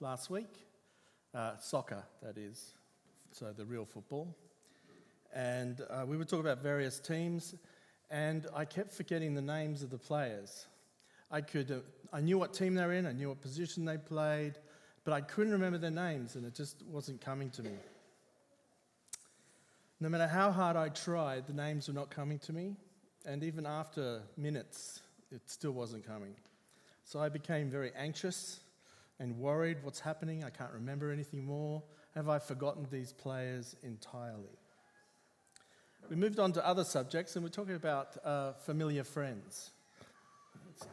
last week. Uh, soccer, that is, so the real football. And uh, we were talking about various teams, and I kept forgetting the names of the players. I, could, uh, I knew what team they were in, I knew what position they played, but I couldn't remember their names, and it just wasn't coming to me. No matter how hard I tried, the names were not coming to me, and even after minutes, it still wasn't coming. So I became very anxious and worried what's happening. I can't remember anything more. Have I forgotten these players entirely? We moved on to other subjects, and we're talking about uh, familiar friends,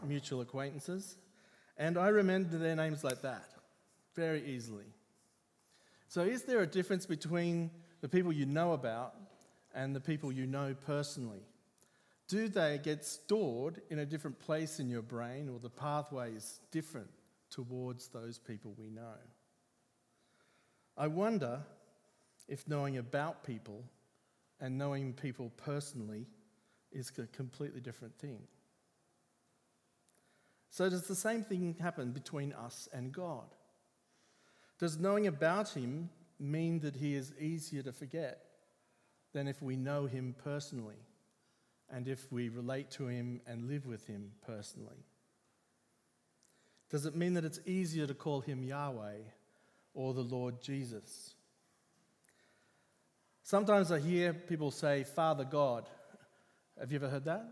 mutual acquaintances. And I remember their names like that very easily. So, is there a difference between the people you know about and the people you know personally? Do they get stored in a different place in your brain, or the pathway is different towards those people we know? I wonder if knowing about people and knowing people personally is a completely different thing. So, does the same thing happen between us and God? Does knowing about Him mean that He is easier to forget than if we know Him personally and if we relate to Him and live with Him personally? Does it mean that it's easier to call Him Yahweh or the Lord Jesus? Sometimes I hear people say, Father God. Have you ever heard that?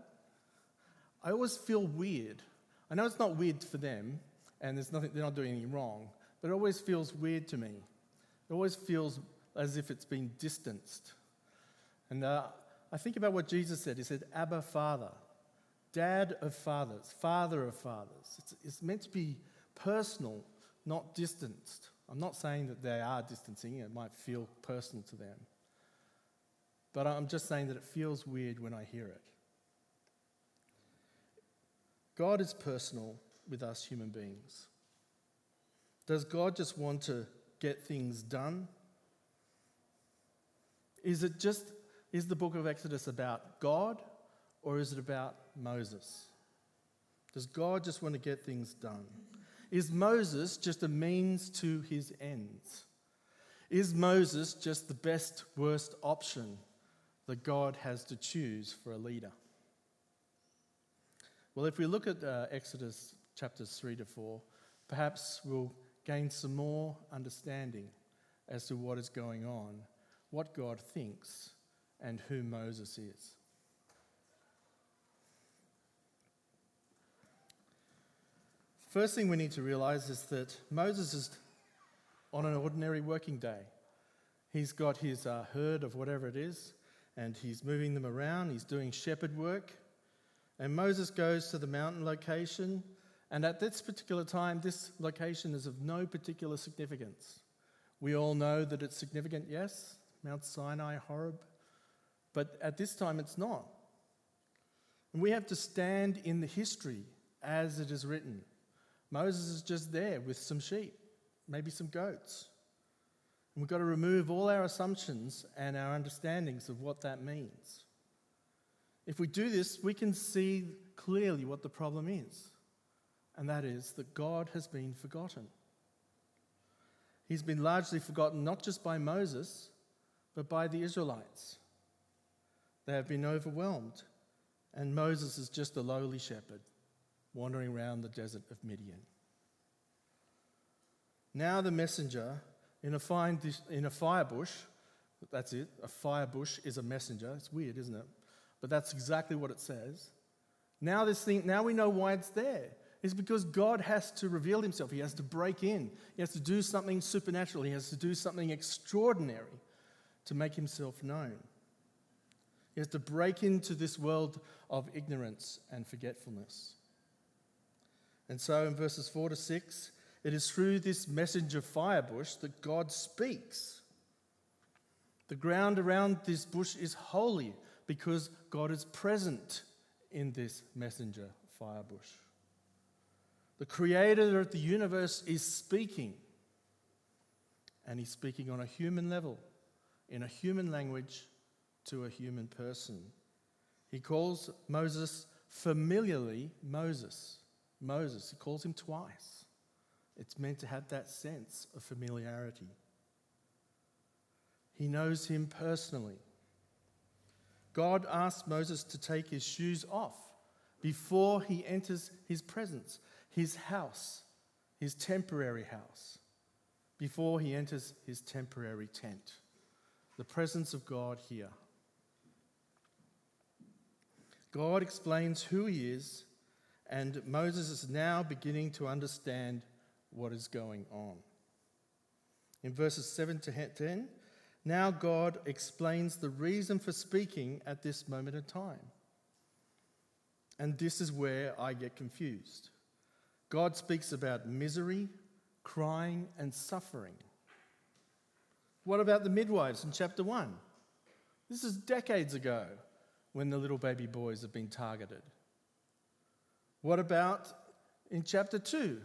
I always feel weird. I know it's not weird for them, and there's nothing, they're not doing anything wrong, but it always feels weird to me. It always feels as if it's been distanced. And uh, I think about what Jesus said. He said, Abba, Father, Dad of fathers, Father of fathers. It's, it's meant to be personal, not distanced. I'm not saying that they are distancing, it might feel personal to them. But I'm just saying that it feels weird when I hear it. God is personal with us human beings. Does God just want to get things done? Is it just, is the book of Exodus about God or is it about Moses? Does God just want to get things done? Is Moses just a means to his ends? Is Moses just the best, worst option that God has to choose for a leader? Well, if we look at uh, Exodus chapters 3 to 4, perhaps we'll gain some more understanding as to what is going on, what God thinks, and who Moses is. First thing we need to realize is that Moses is on an ordinary working day. He's got his uh, herd of whatever it is, and he's moving them around. He's doing shepherd work. And Moses goes to the mountain location, and at this particular time, this location is of no particular significance. We all know that it's significant, yes, Mount Sinai, Horeb, but at this time it's not. And we have to stand in the history as it is written. Moses is just there with some sheep, maybe some goats. And we've got to remove all our assumptions and our understandings of what that means. If we do this, we can see clearly what the problem is, and that is that God has been forgotten. He's been largely forgotten not just by Moses, but by the Israelites. They have been overwhelmed, and Moses is just a lowly shepherd wandering around the desert of Midian. Now the messenger in a, fine, in a fire bush, that's it, a fire bush is a messenger. It's weird, isn't it? But that's exactly what it says. Now this thing, now we know why it's there. It's because God has to reveal himself. He has to break in. He has to do something supernatural. He has to do something extraordinary to make himself known. He has to break into this world of ignorance and forgetfulness. And so in verses 4 to 6, it is through this messenger fire bush that God speaks. The ground around this bush is holy because God is present in this messenger fire bush. The creator of the universe is speaking, and he's speaking on a human level, in a human language to a human person. He calls Moses familiarly Moses. Moses. He calls him twice. It's meant to have that sense of familiarity. He knows him personally. God asks Moses to take his shoes off before he enters his presence, his house, his temporary house, before he enters his temporary tent. The presence of God here. God explains who he is, and Moses is now beginning to understand what is going on. In verses 7 to 10, now God explains the reason for speaking at this moment in time. And this is where I get confused. God speaks about misery, crying, and suffering. What about the midwives in chapter 1? This is decades ago when the little baby boys have been targeted. What about in chapter 2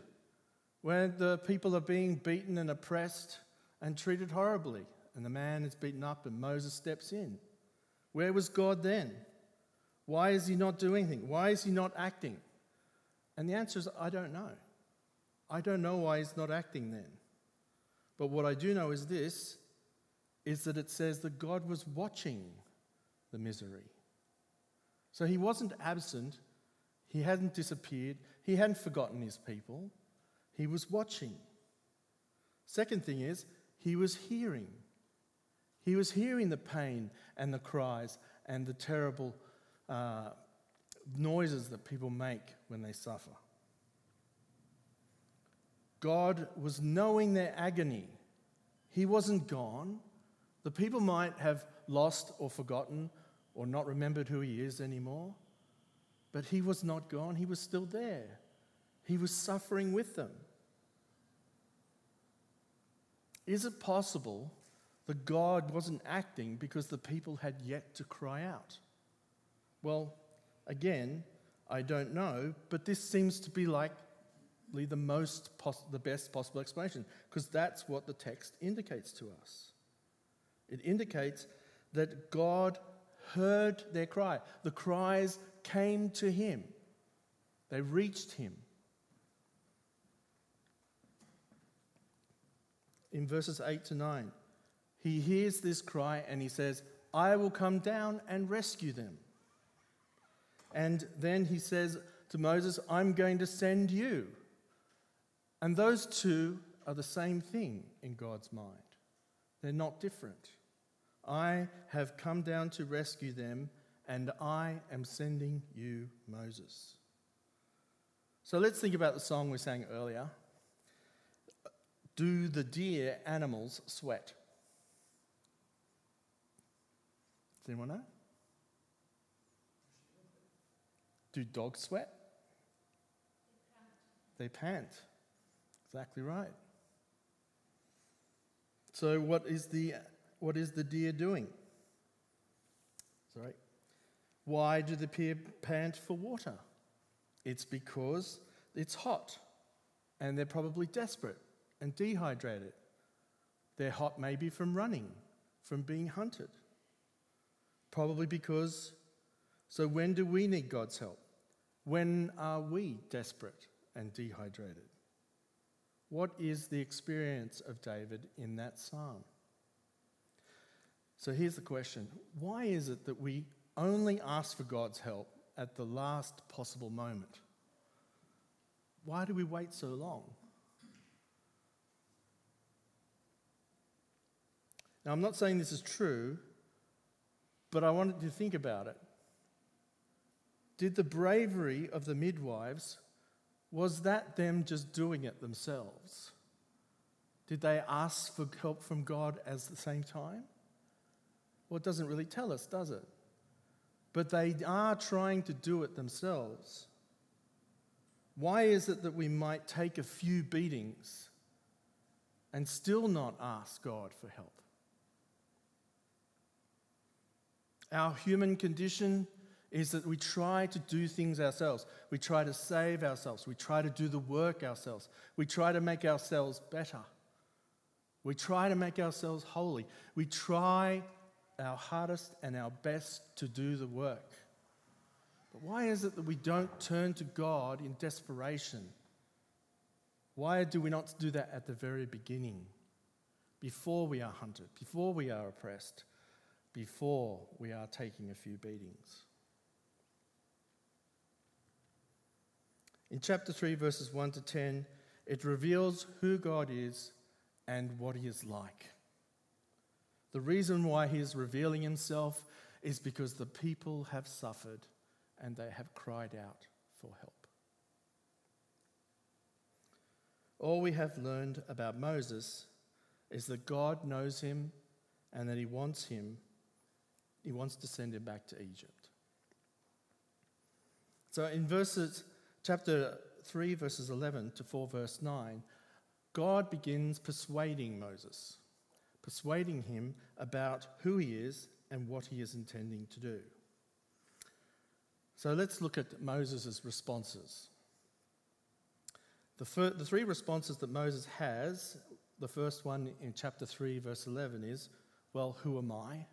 when the people are being beaten and oppressed and treated horribly and the man is beaten up and Moses steps in? Where was God then? Why is he not doing anything? Why is he not acting? And the answer is I don't know. I don't know why he's not acting then. But what I do know is this is that it says that God was watching the misery. So he wasn't absent, he hadn't disappeared, he hadn't forgotten his people, he was watching. Second thing is, he was hearing. He was hearing the pain and the cries and the terrible uh, noises that people make when they suffer. God was knowing their agony. He wasn't gone. The people might have lost or forgotten or not remembered who he is anymore, but he was not gone. He was still there. He was suffering with them. Is it possible that God wasn't acting because the people had yet to cry out? Well, again, I don't know, but this seems to be likely the most pos- the best possible explanation because that's what the text indicates to us. It indicates that God heard their cry. The cries came to him. They reached him. In verses 8 to 9, he hears this cry and he says, I will come down and rescue them. And then he says to Moses, I'm going to send you. And those two are the same thing in God's mind, they're not different. I have come down to rescue them, and I am sending you Moses. So let's think about the song we sang earlier. Do the deer animals sweat? Does anyone know? Do dogs sweat? They pant. Exactly right. So, what is the, what is the deer doing? Sorry. Why do the pant for water? It's because it's hot and they're probably desperate and dehydrated. They're hot maybe from running, from being hunted. Probably because so, when do we need God's help? When are we desperate and dehydrated? What is the experience of David in that psalm? So, here's the question Why is it that we only ask for God's help at the last possible moment? Why do we wait so long? Now, I'm not saying this is true, but I wanted to think about it. Did the bravery of the midwives, was that them just doing it themselves? Did they ask for help from God at the same time? Well, it doesn't really tell us, does it? But they are trying to do it themselves. Why is it that we might take a few beatings and still not ask God for help? Our human condition is that we try to do things ourselves. We try to save ourselves. We try to do the work ourselves. We try to make ourselves better. We try to make ourselves holy. We try our hardest and our best to do the work. But why is it that we don't turn to God in desperation Why do we not do that at the very beginning? Before we are hunted, before we are oppressed, before we are taking a few beatings. In chapter 3, verses 1 to 10, it reveals who God is and what he is like. The reason why he is revealing himself is because the people have suffered and they have cried out for help. All we have learned about Moses is that God knows him and that he wants him, he wants to send him back to Egypt. So in verses chapter 3 verses 11 to 4 verse 9, God begins persuading Moses, persuading him about who he is and what he is intending to do. So let's look at Moses' responses. The, the three responses that Moses has, the first one in chapter 3, verse 11 is, Well, who am I?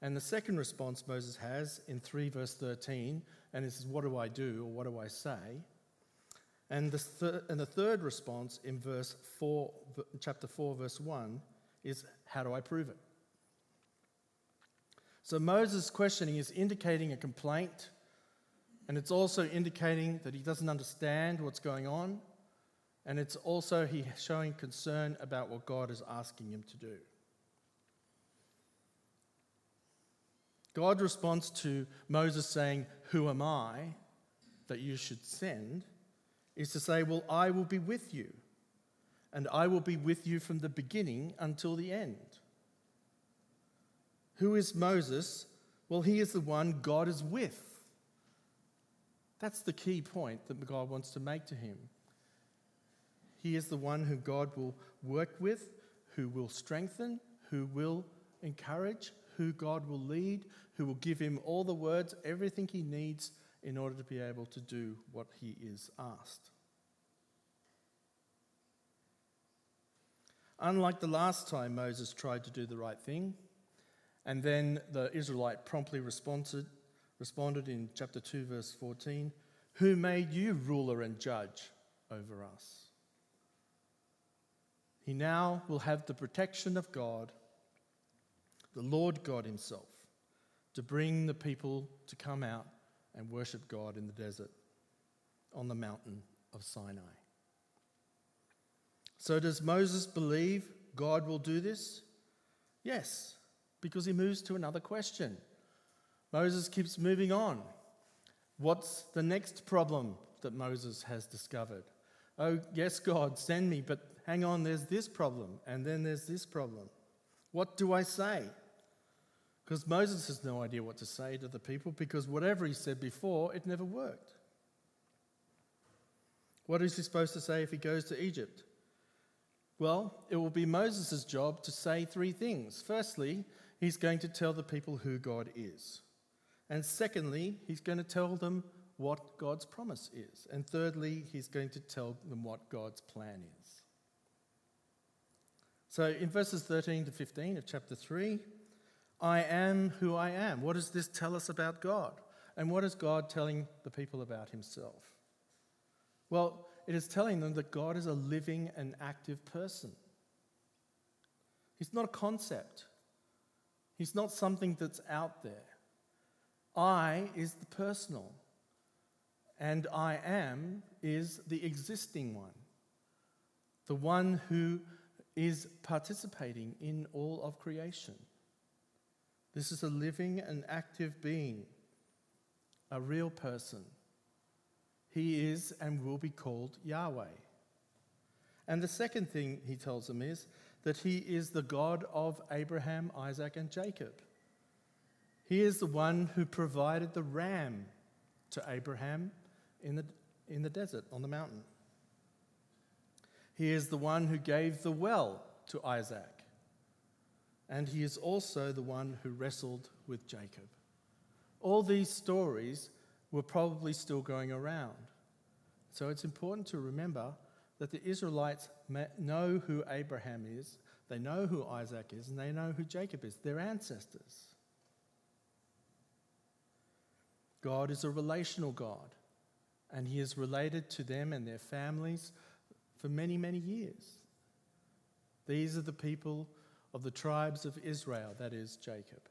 And the second response Moses has in 3, verse 13, and this is, What do I do or what do I say? And the, and the third response in verse 4, chapter 4, verse 1 is, How do I prove it? So Moses' questioning is indicating a complaint, and it's also indicating that he doesn't understand what's going on, and it's also he showing concern about what God is asking him to do. God responds to Moses saying, Who am I that you should send? is to say, Well, I will be with you, and I will be with you from the beginning until the end. Who is Moses? Well, he is the one God is with. That's the key point that God wants to make to him. He is the one who God will work with, who will strengthen, who will encourage, who God will lead, who will give him all the words, everything he needs in order to be able to do what he is asked. Unlike the last time Moses tried to do the right thing, and then the Israelite promptly responded, responded in chapter 2, verse 14 Who made you ruler and judge over us? He now will have the protection of God, the Lord God Himself, to bring the people to come out and worship God in the desert on the mountain of Sinai. So, does Moses believe God will do this? Yes, because he moves to another question. Moses keeps moving on. What's the next problem that Moses has discovered? Oh, yes, God, send me, but hang on, there's this problem, and then there's this problem. What do I say? Because Moses has no idea what to say to the people because whatever he said before, it never worked. What is he supposed to say if he goes to Egypt? Well, it will be Moses' job to say three things. Firstly, he's going to tell the people who God is. And secondly, he's going to tell them what God's promise is. And thirdly, he's going to tell them what God's plan is. So in verses 13 to 15 of chapter 3, I am who I am. What does this tell us about God? And what is God telling the people about himself? Well, it is telling them that God is a living and active person. He's not a concept, He's not something that's out there. I is the personal, and I am is the existing one, the one who is participating in all of creation. This is a living and active being, a real person. He is and will be called Yahweh. And the second thing he tells them is that he is the God of Abraham, Isaac, and Jacob. He is the one who provided the ram to Abraham in the, in the desert on the mountain. He is the one who gave the well to Isaac. And he is also the one who wrestled with Jacob. All these stories were probably still going around. So it's important to remember that the Israelites know who Abraham is, they know who Isaac is, and they know who Jacob is, their ancestors. God is a relational God, and He is related to them and their families for many, many years. These are the people of the tribes of Israel, that is, Jacob.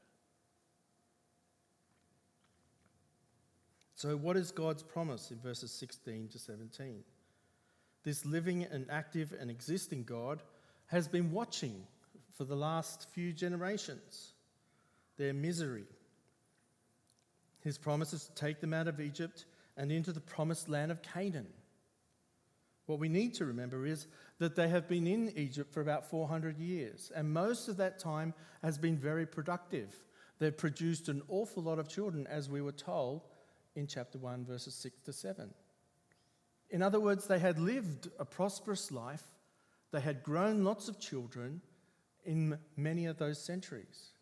So, what is God's promise in verses 16 to 17? This living and active and existing God has been watching for the last few generations their misery. His promise is to take them out of Egypt and into the promised land of Canaan. What we need to remember is that they have been in Egypt for about 400 years, and most of that time has been very productive. They've produced an awful lot of children, as we were told in chapter 1, verses 6 to 7. In other words, they had lived a prosperous life, they had grown lots of children in many of those centuries.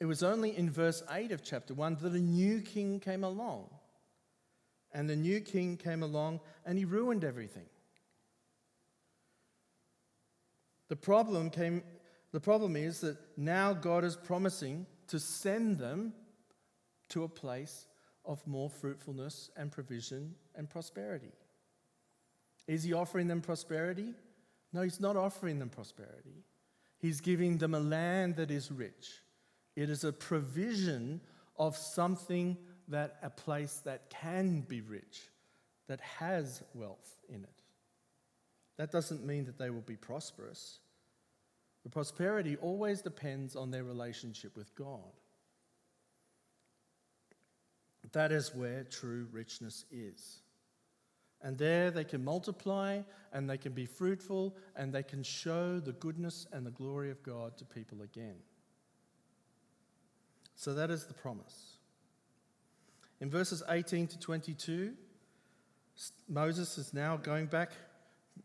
It was only in verse 8 of chapter 1 that a new king came along. And the new king came along and he ruined everything. The problem came the problem is that now God is promising to send them to a place of more fruitfulness and provision and prosperity. Is he offering them prosperity? No, he's not offering them prosperity. He's giving them a land that is rich. It is a provision of something that a place that can be rich, that has wealth in it. That doesn't mean that they will be prosperous. The prosperity always depends on their relationship with God. That is where true richness is. And there they can multiply and they can be fruitful and they can show the goodness and the glory of God to people again. So that is the promise. In verses 18 to 22, Moses is now going back.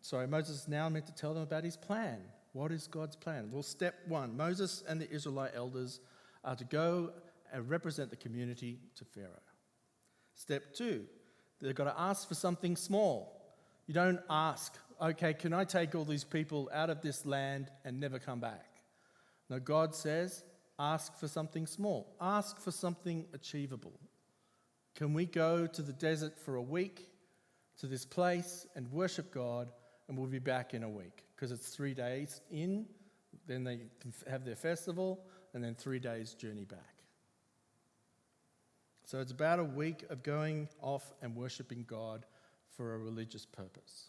Sorry, Moses is now meant to tell them about his plan. What is God's plan? Well, step one Moses and the Israelite elders are to go and represent the community to Pharaoh. Step two, they've got to ask for something small. You don't ask, okay, can I take all these people out of this land and never come back? No, God says, ask for something small, ask for something achievable. Can we go to the desert for a week to this place and worship God, and we'll be back in a week? Because it's three days in, then they have their festival, and then three days journey back. So it's about a week of going off and worshipping God for a religious purpose.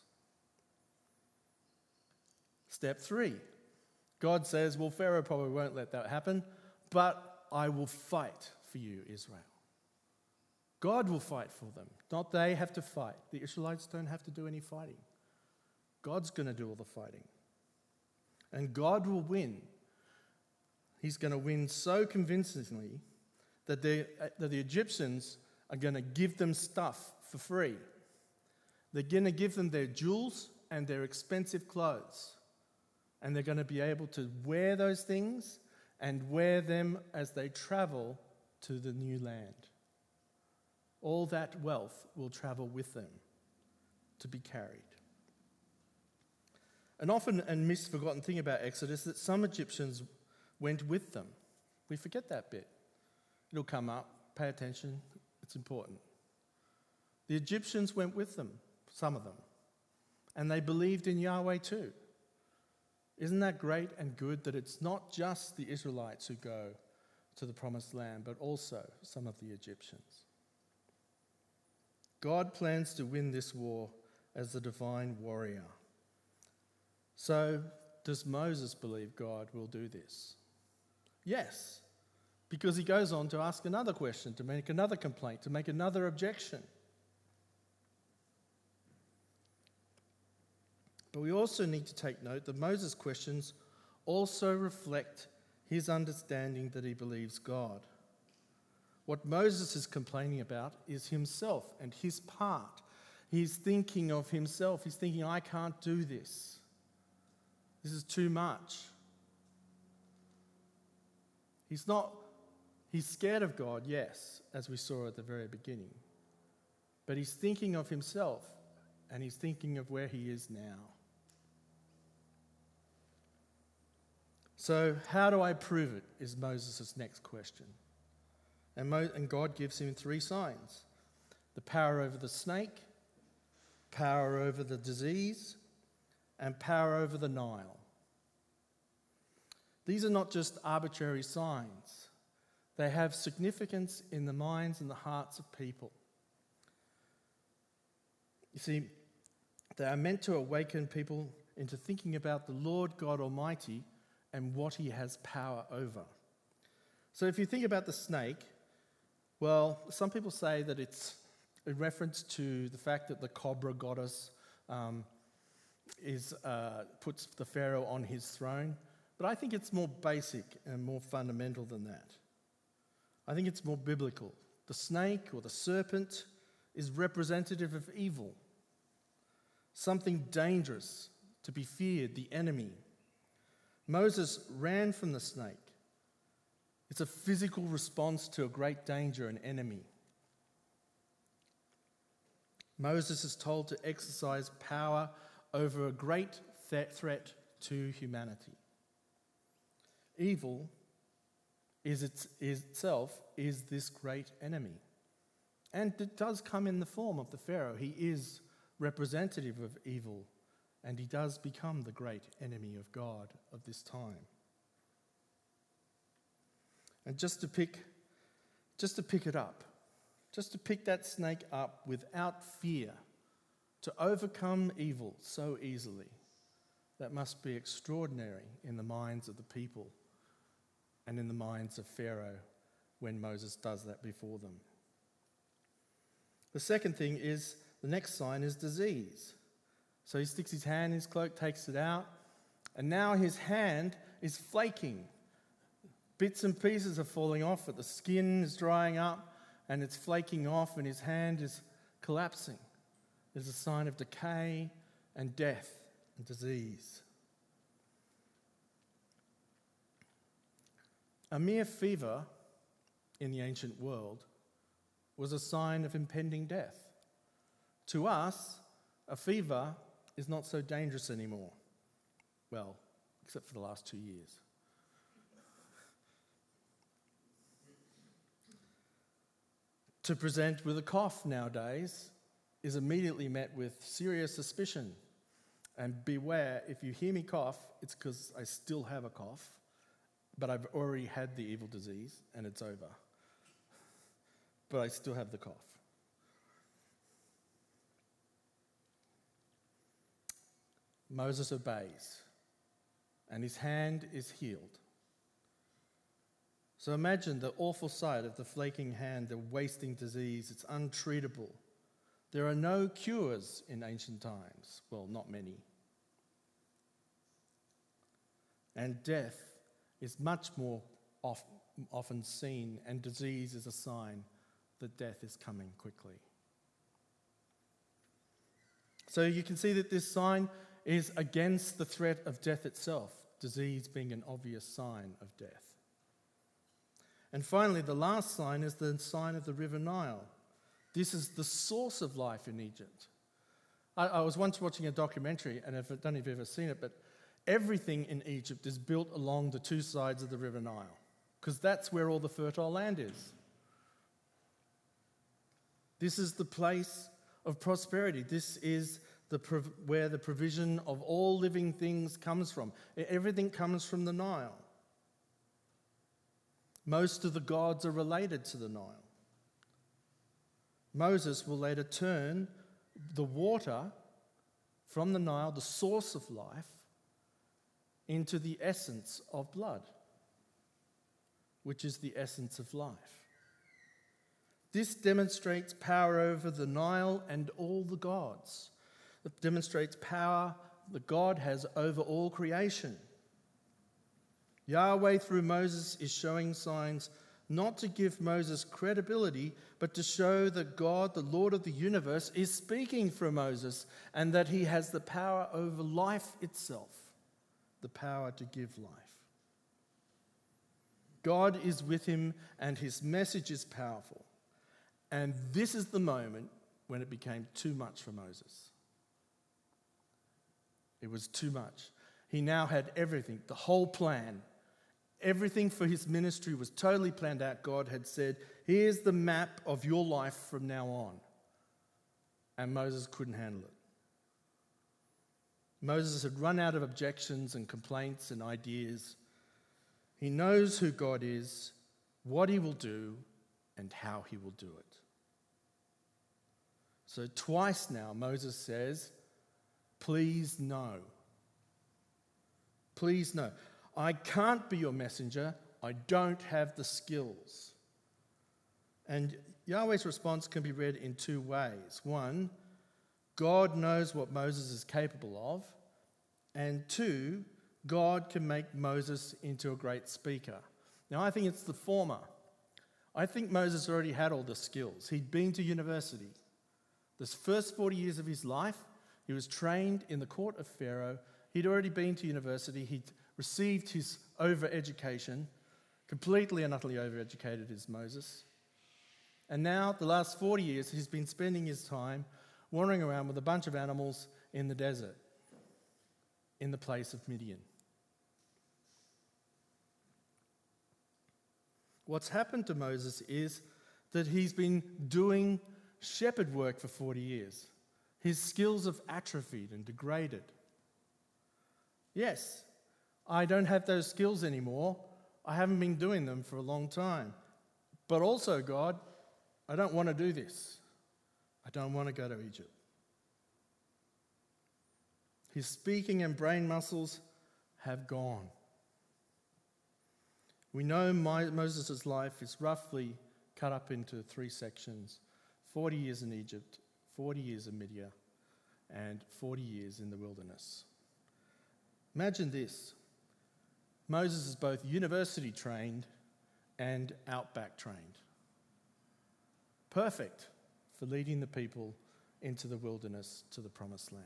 Step three God says, Well, Pharaoh probably won't let that happen, but I will fight for you, Israel. God will fight for them, not they have to fight. The Israelites don't have to do any fighting. God's going to do all the fighting. And God will win. He's going to win so convincingly that, they, uh, that the Egyptians are going to give them stuff for free. They're going to give them their jewels and their expensive clothes. And they're going to be able to wear those things and wear them as they travel to the new land. All that wealth will travel with them to be carried. An often and misforgotten thing about Exodus is that some Egyptians went with them. We forget that bit. It'll come up. Pay attention. It's important. The Egyptians went with them, some of them, and they believed in Yahweh too. Isn't that great and good that it's not just the Israelites who go to the promised land, but also some of the Egyptians? God plans to win this war as the divine warrior. So, does Moses believe God will do this? Yes. Because he goes on to ask another question, to make another complaint, to make another objection. But we also need to take note that Moses' questions also reflect his understanding that he believes God. What Moses is complaining about is himself and his part. He's thinking of himself. He's thinking, I can't do this. This is too much. He's not He's scared of God, yes, as we saw at the very beginning. But he's thinking of himself and he's thinking of where he is now. So, how do I prove it? Is Moses' next question. And, Mo- and God gives him three signs the power over the snake, power over the disease, and power over the Nile. These are not just arbitrary signs, they have significance in the minds and the hearts of people. You see, they are meant to awaken people into thinking about the Lord God Almighty and what he has power over. So if you think about the snake, well, some people say that it's a reference to the fact that the cobra goddess um, is, uh, puts the Pharaoh on his throne. But I think it's more basic and more fundamental than that. I think it's more biblical. The snake or the serpent is representative of evil, something dangerous to be feared, the enemy. Moses ran from the snake. It's a physical response to a great danger, an enemy. Moses is told to exercise power over a great th- threat to humanity. Evil is, is itself is this great enemy. And it does come in the form of the Pharaoh. He is representative of evil, and he does become the great enemy of God of this time. And just to pick, just to pick it up, just to pick that snake up without fear, to overcome evil so easily, that must be extraordinary in the minds of the people and in the minds of Pharaoh when Moses does that before them. The second thing is the next sign is disease. So he sticks his hand in his cloak, takes it out, and now his hand is flaking. Bits and pieces are falling off, but the skin is drying up and it's flaking off, and his hand is collapsing. It's a sign of decay and death and disease. A mere fever in the ancient world was a sign of impending death. To us, a fever is not so dangerous anymore. Well, except for the last two years. to present with a cough nowadays is immediately met with serious suspicion. And beware, if you hear me cough, it's because I still have a cough, but I've already had the evil disease and it's over. But I still have the cough. Moses obeys, and his hand is healed. So imagine the awful sight of the flaking hand, the wasting disease. It's untreatable. There are no cures in ancient times. Well, not many. And death is much more often seen, and disease is a sign that death is coming quickly. So you can see that this sign is against the threat of death itself, disease being an obvious sign of death. And finally, the last sign is the sign of the River Nile. This is the source of life in Egypt. I, I was once watching a documentary, and I don't know if you've ever seen it, but everything in Egypt is built along the two sides of the River Nile, because that's where all the fertile land is. This is the place of prosperity. This is the, where the provision of all living things comes from. Everything comes from the Nile. Most of the gods are related to the Nile. Moses will later turn the water from the Nile, the source of life, into the essence of blood, which is the essence of life. This demonstrates power over the Nile and all the gods. It demonstrates power that God has over all creation. Yahweh, through Moses, is showing signs not to give Moses credibility, but to show that God, the Lord of the universe, is speaking through Moses and that he has the power over life itself, the power to give life. God is with him and his message is powerful. And this is the moment when it became too much for Moses. It was too much. He now had everything, the whole plan Everything for his ministry was totally planned out. God had said, Here's the map of your life from now on. And Moses couldn't handle it. Moses had run out of objections and complaints and ideas. He knows who God is, what he will do, and how he will do it. So, twice now, Moses says, Please no. Please no. I can't be your messenger. I don't have the skills. And Yahweh's response can be read in two ways. One, God knows what Moses is capable of. And two, God can make Moses into a great speaker. Now, I think it's the former. I think Moses already had all the skills. He'd been to university. This first 40 years of his life, he was trained in the court of Pharaoh. He'd already been to university. He'd received his overeducation, completely and utterly overeducated as Moses. And now, the last 40 years, he's been spending his time wandering around with a bunch of animals in the desert, in the place of Midian. What's happened to Moses is that he's been doing shepherd work for 40 years. His skills have atrophied and degraded. Yes, I don't have those skills anymore. I haven't been doing them for a long time. But also, God, I don't want to do this. I don't want to go to Egypt. His speaking and brain muscles have gone. We know Moses' life is roughly cut up into three sections 40 years in Egypt, 40 years in Midian, and 40 years in the wilderness. Imagine this Moses is both university trained and outback trained. Perfect for leading the people into the wilderness to the promised land.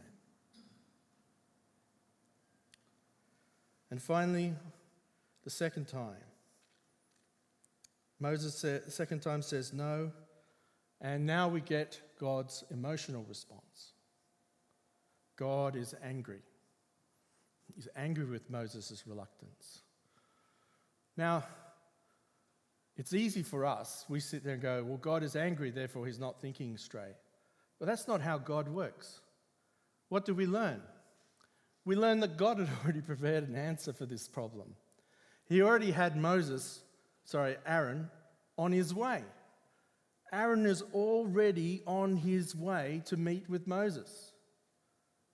And finally, the second time. Moses said, second time says no, and now we get God's emotional response. God is angry. He's angry with Moses' reluctance. Now, it's easy for us. We sit there and go, well, God is angry, therefore he's not thinking straight. But that's not how God works. What do we learn? We learn that God had already prepared an answer for this problem. He already had Moses, sorry, Aaron, on his way. Aaron is already on his way to meet with Moses.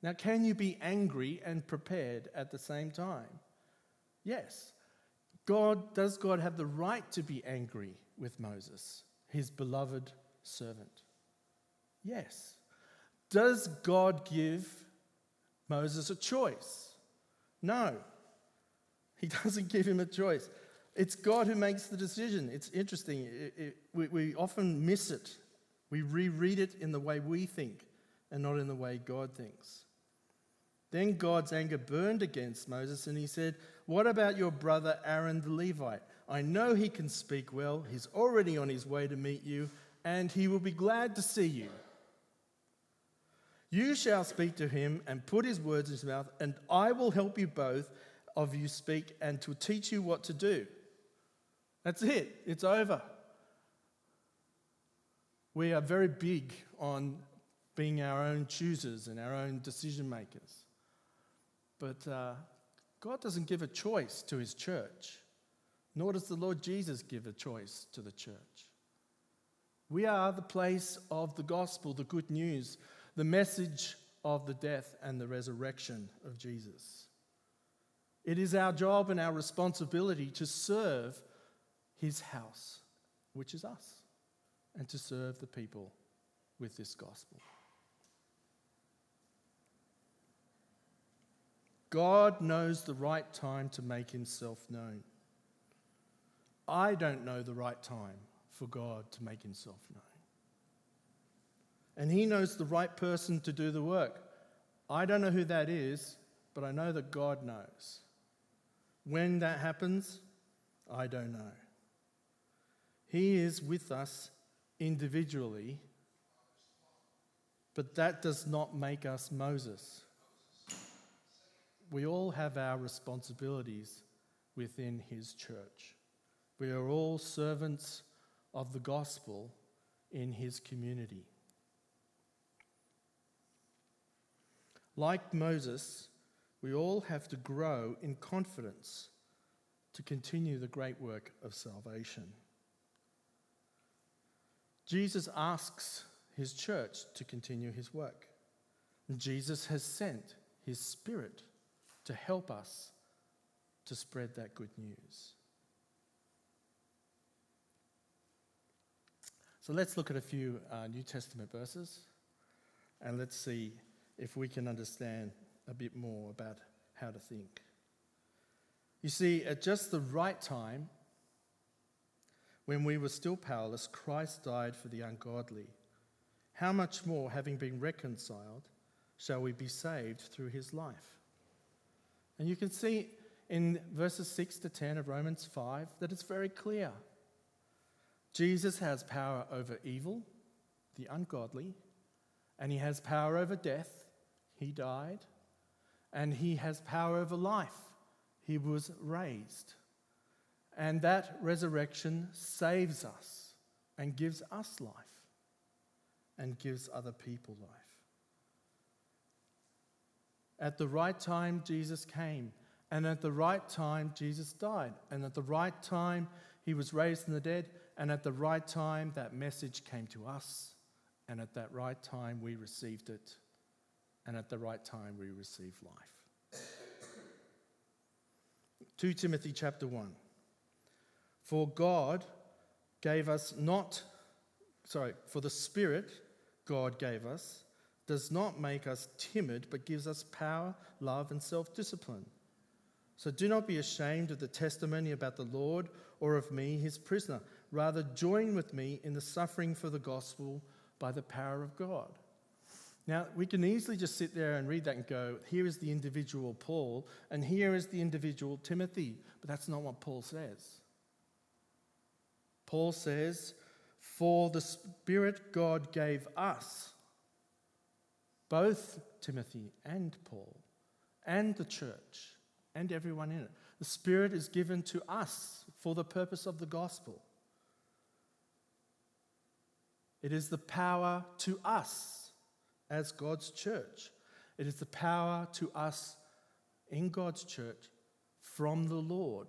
Now, can you be angry and prepared at the same time? Yes. God, does God have the right to be angry with Moses, his beloved servant? Yes. Does God give Moses a choice? No. He doesn't give him a choice. It's God who makes the decision. It's interesting. It, it, we, we often miss it. We reread it in the way we think and not in the way God thinks. Then God's anger burned against Moses, and he said, What about your brother Aaron the Levite? I know he can speak well. He's already on his way to meet you, and he will be glad to see you. You shall speak to him and put his words in his mouth, and I will help you both of you speak and to teach you what to do. That's it, it's over. We are very big on being our own choosers and our own decision makers. But uh, God doesn't give a choice to his church, nor does the Lord Jesus give a choice to the church. We are the place of the gospel, the good news, the message of the death and the resurrection of Jesus. It is our job and our responsibility to serve his house, which is us, and to serve the people with this gospel. God knows the right time to make himself known. I don't know the right time for God to make himself known. And he knows the right person to do the work. I don't know who that is, but I know that God knows. When that happens, I don't know. He is with us individually, but that does not make us Moses we all have our responsibilities within His church. We are all servants of the gospel in His community. Like Moses, we all have to grow in confidence to continue the great work of salvation. Jesus asks his church to continue his work. Jesus has sent his Spirit to help us to spread that good news. So let's look at a few uh, New Testament verses and let's see if we can understand a bit more about how to think. You see, at just the right time, when we were still powerless, Christ died for the ungodly. How much more, having been reconciled, shall we be saved through his life? And you can see in verses 6 to 10 of Romans 5 that it's very clear. Jesus has power over evil, the ungodly, and he has power over death. He died. And he has power over life. He was raised. And that resurrection saves us and gives us life and gives other people life. At the right time, Jesus came. And at the right time, Jesus died. And at the right time, he was raised from the dead. And at the right time, that message came to us. And at that right time, we received it. And at the right time, we received life. 2 Timothy chapter 1. For God gave us not, sorry, for the Spirit God gave us does not make us timid, but gives us power, love, and self discipline. So do not be ashamed of the testimony about the Lord or of me, his prisoner. Rather, join with me in the suffering for the gospel by the power of God. Now, we can easily just sit there and read that and go, here is the individual Paul, and here is the individual Timothy. But that's not what Paul says. Paul says, For the Spirit God gave us, both Timothy and Paul, and the church, and everyone in it. The Spirit is given to us for the purpose of the gospel. It is the power to us as God's church. It is the power to us in God's church from the Lord,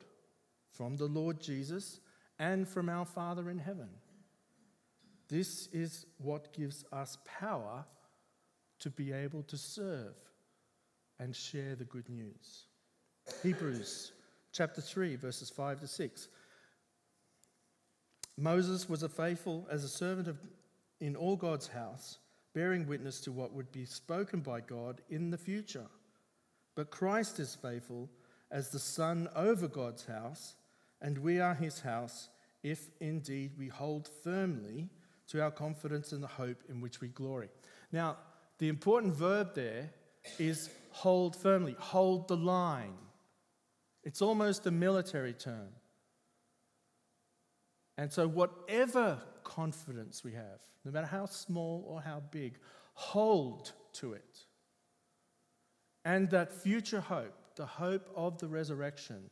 from the Lord Jesus, and from our Father in heaven. This is what gives us power to be able to serve and share the good news. Hebrews chapter 3, verses 5 to 6. Moses was a faithful as a servant of, in all God's house, bearing witness to what would be spoken by God in the future. But Christ is faithful as the Son over God's house and we are his house if indeed we hold firmly to our confidence in the hope in which we glory. Now, the important verb there is hold firmly, hold the line. It's almost a military term. And so, whatever confidence we have, no matter how small or how big, hold to it. And that future hope, the hope of the resurrection,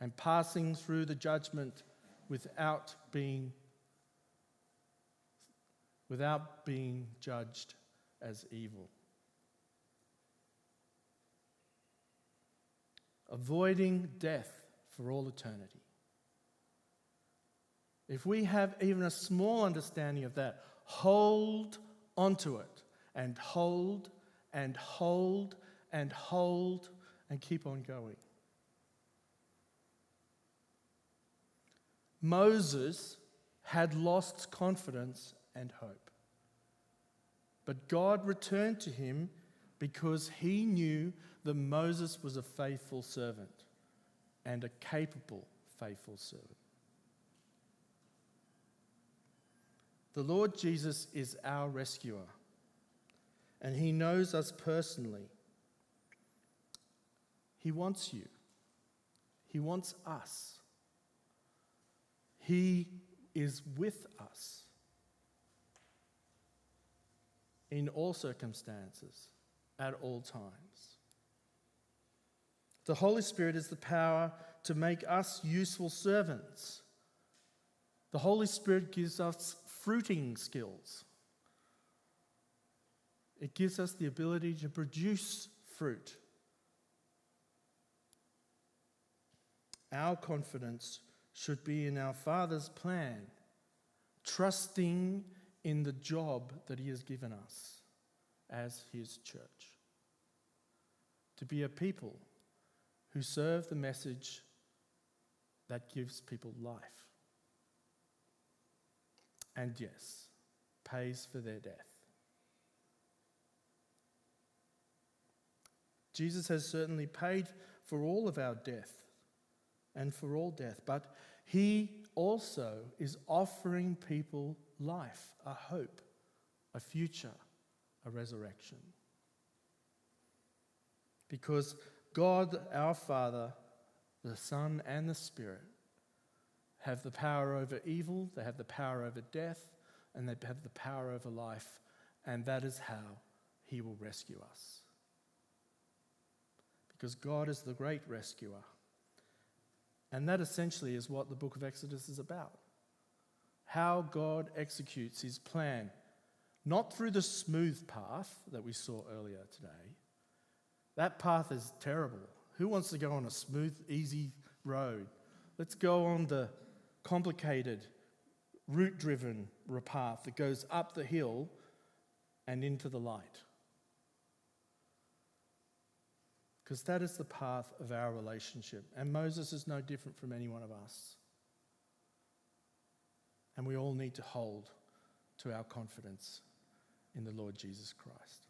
and passing through the judgment without being without being judged as evil. Avoiding death for all eternity. If we have even a small understanding of that, hold onto it and hold and hold and hold and keep on going. Moses had lost confidence and hope. But God returned to him because he knew that Moses was a faithful servant and a capable, faithful servant. The Lord Jesus is our rescuer, and he knows us personally. He wants you, he wants us. He is with us in all circumstances, at all times. The Holy Spirit is the power to make us useful servants. The Holy Spirit gives us fruiting skills. it gives us the ability to produce fruit. Our confidence should be in our Father's plan, trusting in the job that He has given us as His church. To be a people who serve the message that gives people life. And yes, pays for their death. Jesus has certainly paid for all of our death and for all death, but he also is offering people life, a hope, a future, a resurrection. Because God, our Father, the Son, and the Spirit have the power over evil, they have the power over death, and they have the power over life, and that is how He will rescue us. Because God is the great rescuer. And that essentially is what the book of Exodus is about. How God executes his plan, not through the smooth path that we saw earlier today. That path is terrible. Who wants to go on a smooth, easy road? Let's go on the complicated, route driven path that goes up the hill and into the light. Because that is the path of our relationship. And Moses is no different from any one of us. And we all need to hold to our confidence in the Lord Jesus Christ.